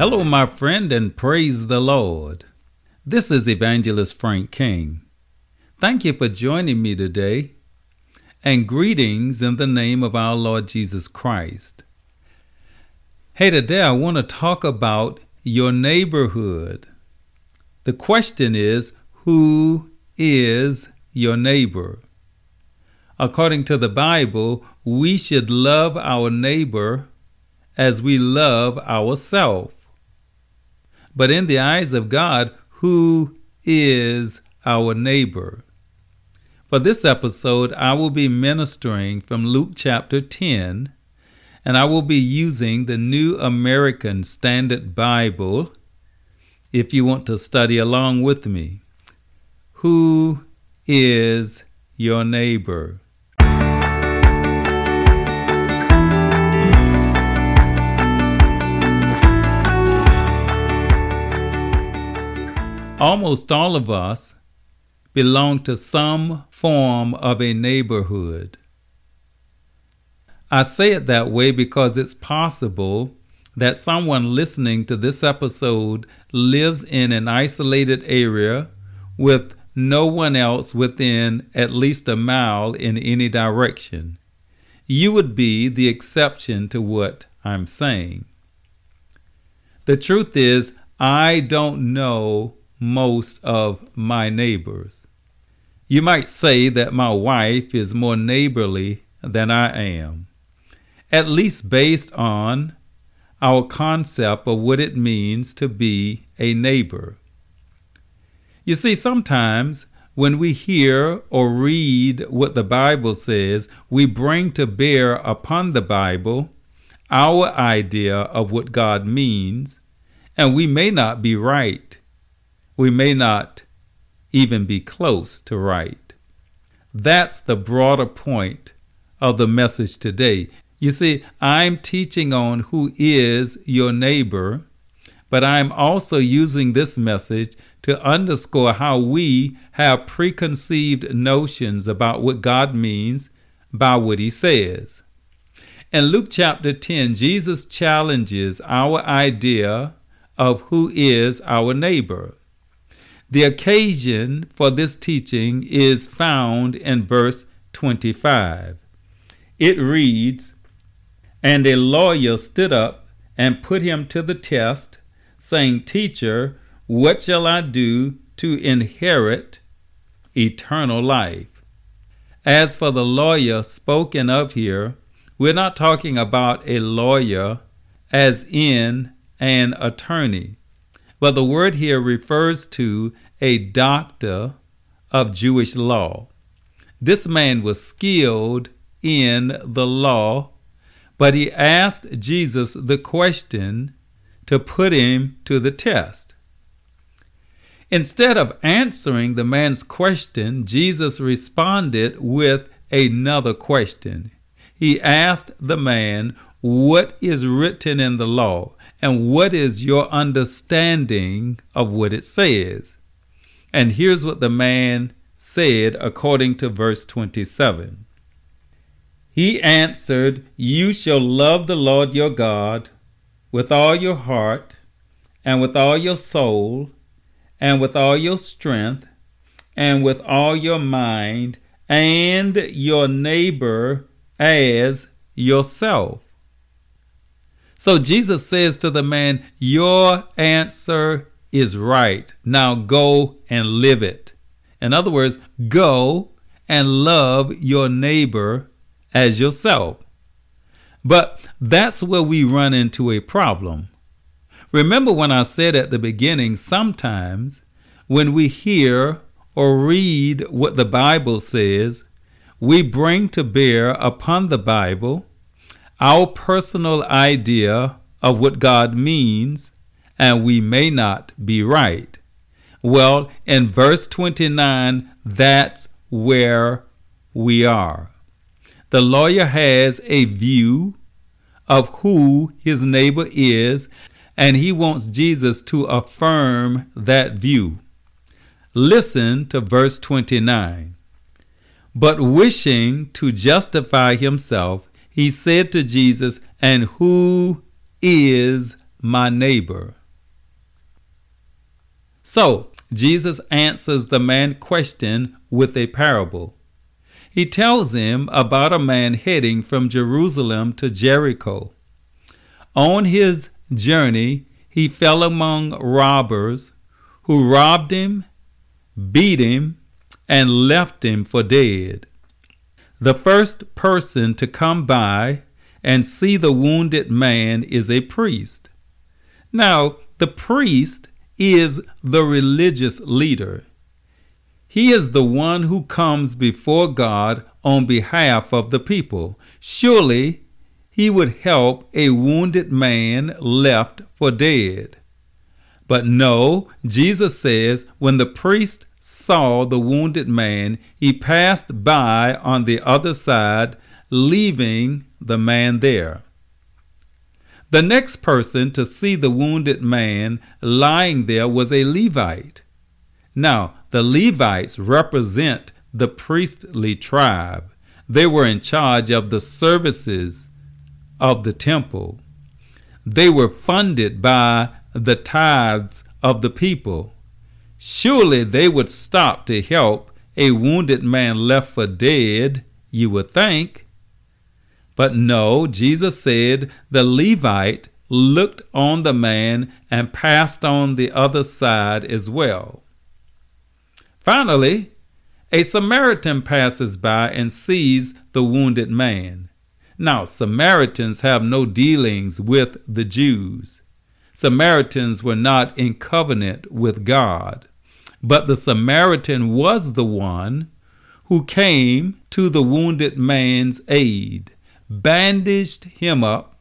Hello, my friend, and praise the Lord. This is Evangelist Frank King. Thank you for joining me today, and greetings in the name of our Lord Jesus Christ. Hey, today I want to talk about your neighborhood. The question is who is your neighbor? According to the Bible, we should love our neighbor as we love ourselves. But in the eyes of God, who is our neighbor? For this episode, I will be ministering from Luke chapter 10, and I will be using the New American Standard Bible if you want to study along with me. Who is your neighbor? Almost all of us belong to some form of a neighborhood. I say it that way because it's possible that someone listening to this episode lives in an isolated area with no one else within at least a mile in any direction. You would be the exception to what I'm saying. The truth is, I don't know most of my neighbors. You might say that my wife is more neighborly than I am, at least based on our concept of what it means to be a neighbor. You see, sometimes when we hear or read what the Bible says, we bring to bear upon the Bible our idea of what God means, and we may not be right we may not even be close to right. That's the broader point of the message today. You see, I'm teaching on who is your neighbor, but I'm also using this message to underscore how we have preconceived notions about what God means by what he says. In Luke chapter 10, Jesus challenges our idea of who is our neighbor. The occasion for this teaching is found in verse 25. It reads And a lawyer stood up and put him to the test, saying, Teacher, what shall I do to inherit eternal life? As for the lawyer spoken of here, we're not talking about a lawyer as in an attorney. But the word here refers to a doctor of Jewish law. This man was skilled in the law, but he asked Jesus the question to put him to the test. Instead of answering the man's question, Jesus responded with another question. He asked the man, What is written in the law? And what is your understanding of what it says? And here's what the man said according to verse 27. He answered, You shall love the Lord your God with all your heart, and with all your soul, and with all your strength, and with all your mind, and your neighbor as yourself. So Jesus says to the man, Your answer is right. Now go and live it. In other words, go and love your neighbor as yourself. But that's where we run into a problem. Remember when I said at the beginning, sometimes when we hear or read what the Bible says, we bring to bear upon the Bible our personal idea of what God means, and we may not be right. Well, in verse 29, that's where we are. The lawyer has a view of who his neighbor is, and he wants Jesus to affirm that view. Listen to verse 29. But wishing to justify himself, he said to Jesus, And who is my neighbor? So, Jesus answers the man question with a parable. He tells him about a man heading from Jerusalem to Jericho. On his journey, he fell among robbers who robbed him, beat him, and left him for dead. The first person to come by and see the wounded man is a priest. Now, the priest is the religious leader. He is the one who comes before God on behalf of the people. Surely he would help a wounded man left for dead. But no, Jesus says when the priest saw the wounded man, he passed by on the other side, leaving the man there. The next person to see the wounded man lying there was a Levite. Now, the Levites represent the priestly tribe. They were in charge of the services of the temple. They were funded by the tithes of the people. Surely they would stop to help a wounded man left for dead, you would think. But no, Jesus said the Levite looked on the man and passed on the other side as well. Finally, a Samaritan passes by and sees the wounded man. Now, Samaritans have no dealings with the Jews. Samaritans were not in covenant with God. But the Samaritan was the one who came to the wounded man's aid bandaged him up,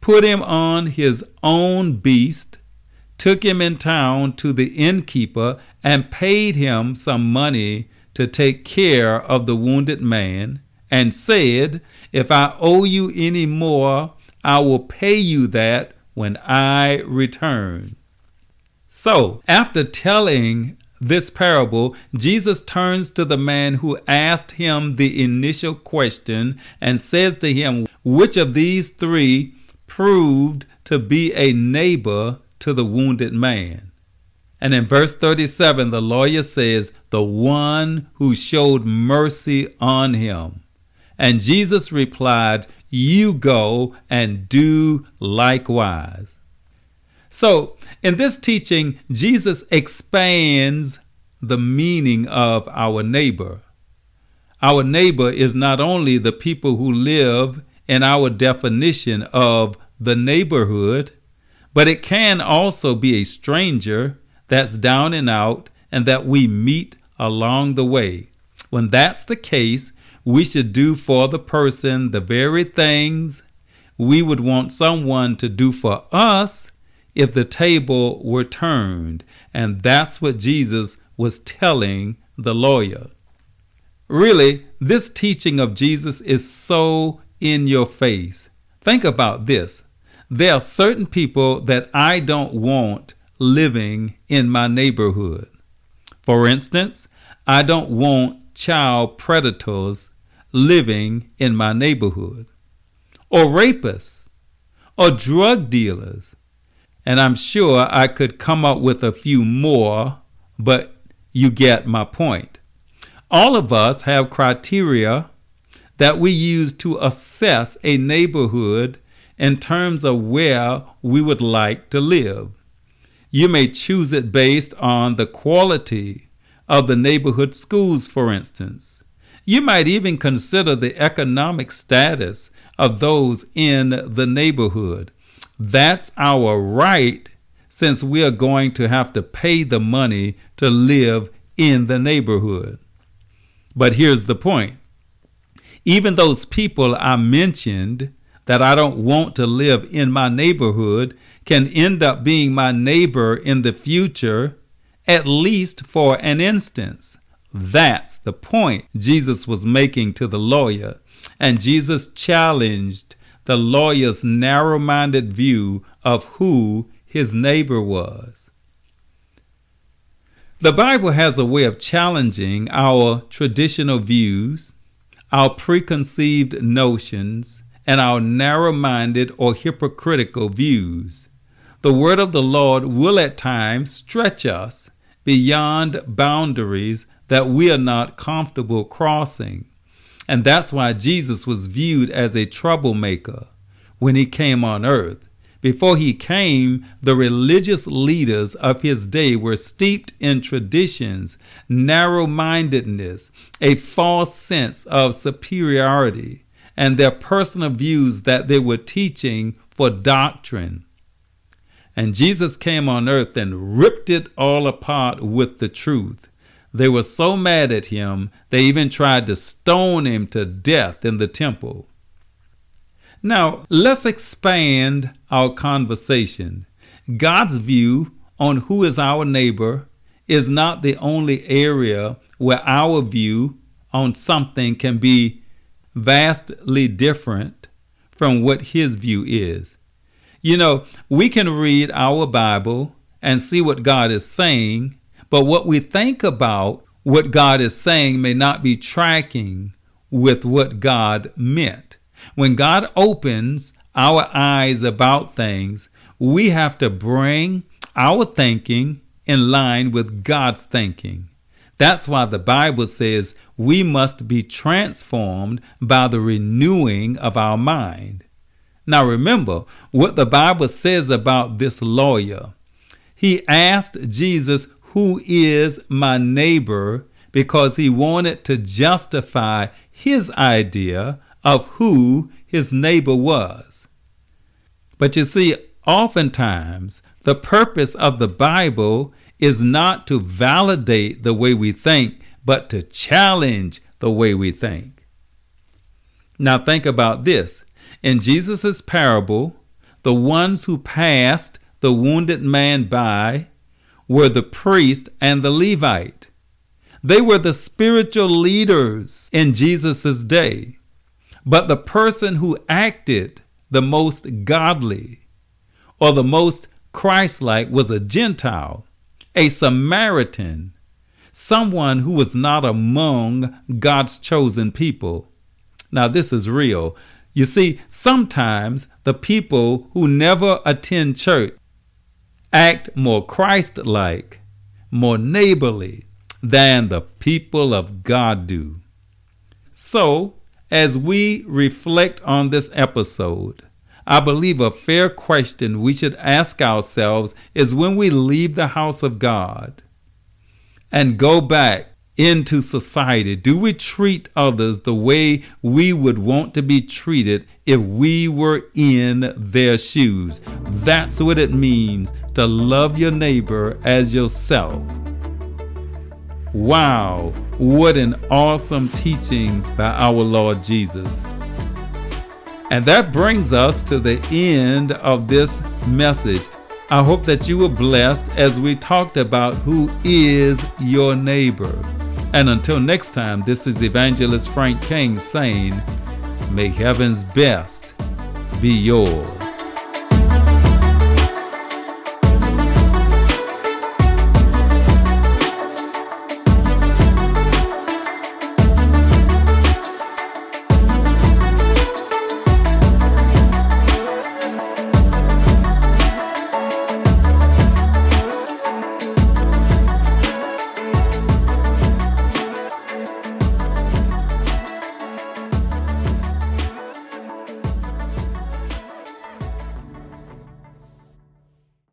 put him on his own beast, took him in town to the innkeeper, and paid him some money to take care of the wounded man, and said, If I owe you any more, I will pay you that when I return. So, after telling this parable, Jesus turns to the man who asked him the initial question and says to him, Which of these three proved to be a neighbor to the wounded man? And in verse 37, the lawyer says, The one who showed mercy on him. And Jesus replied, You go and do likewise. So, in this teaching, Jesus expands the meaning of our neighbor. Our neighbor is not only the people who live in our definition of the neighborhood, but it can also be a stranger that's down and out and that we meet along the way. When that's the case, we should do for the person the very things we would want someone to do for us if the table were turned. And that's what Jesus was telling the lawyer. Really, this teaching of Jesus is so in your face. Think about this. There are certain people that I don't want living in my neighborhood. For instance, I don't want child predators living in my neighborhood, or rapists, or drug dealers, and I'm sure I could come up with a few more, but you get my point. All of us have criteria that we use to assess a neighborhood in terms of where we would like to live. You may choose it based on the quality of the neighborhood schools, for instance. You might even consider the economic status of those in the neighborhood that's our right since we are going to have to pay the money to live in the neighborhood. But here's the point even those people I mentioned that I don't want to live in my neighborhood can end up being my neighbor in the future, at least for an instance. That's the point Jesus was making to the lawyer. And Jesus challenged the lawyer's narrow minded view of who his neighbor was. The Bible has a way of challenging our traditional views, our preconceived notions, and our narrow minded or hypocritical views. the word of the Lord will at times stretch us beyond boundaries that we are not comfortable crossing. And that's why Jesus was viewed as a troublemaker when he came on earth. Before he came, the religious leaders of his day were steeped in traditions, narrow mindedness, a false sense of superiority, and their personal views that they were teaching for doctrine. And Jesus came on earth and ripped it all apart with the truth. They were so mad at him, they even tried to stone him to death in the temple. Now, let's expand our conversation. God's view on who is our neighbor is not the only area where our view on something can be vastly different from what his view is. You know, we can read our Bible and see what God is saying, but what we think about what God is saying may not be tracking with what God meant. When God opens our eyes about things, we have to bring our thinking in line with God's thinking. That's why the Bible says we must be transformed by the renewing of our mind. Now remember what the Bible says about this lawyer. He asked Jesus, Who is my neighbor? because he wanted to justify his idea of who his neighbor was. But you see, oftentimes the purpose of the Bible is not to validate the way we think, but to challenge the way we think. Now, think about this. In Jesus' parable, the ones who passed the wounded man by were the priest and the Levite. They were the spiritual leaders in Jesus' day. But the person who acted the most godly or the most Christ like was a Gentile, a Samaritan, someone who was not among God's chosen people. Now, this is real. You see, sometimes the people who never attend church act more Christ like, more neighborly than the people of God do. So, as we reflect on this episode, I believe a fair question we should ask ourselves is when we leave the house of God and go back into society, do we treat others the way we would want to be treated if we were in their shoes? That's what it means to love your neighbor as yourself. Wow, what an awesome teaching by our Lord Jesus. And that brings us to the end of this message. I hope that you were blessed as we talked about who is your neighbor. And until next time, this is Evangelist Frank King saying, May heaven's best be yours.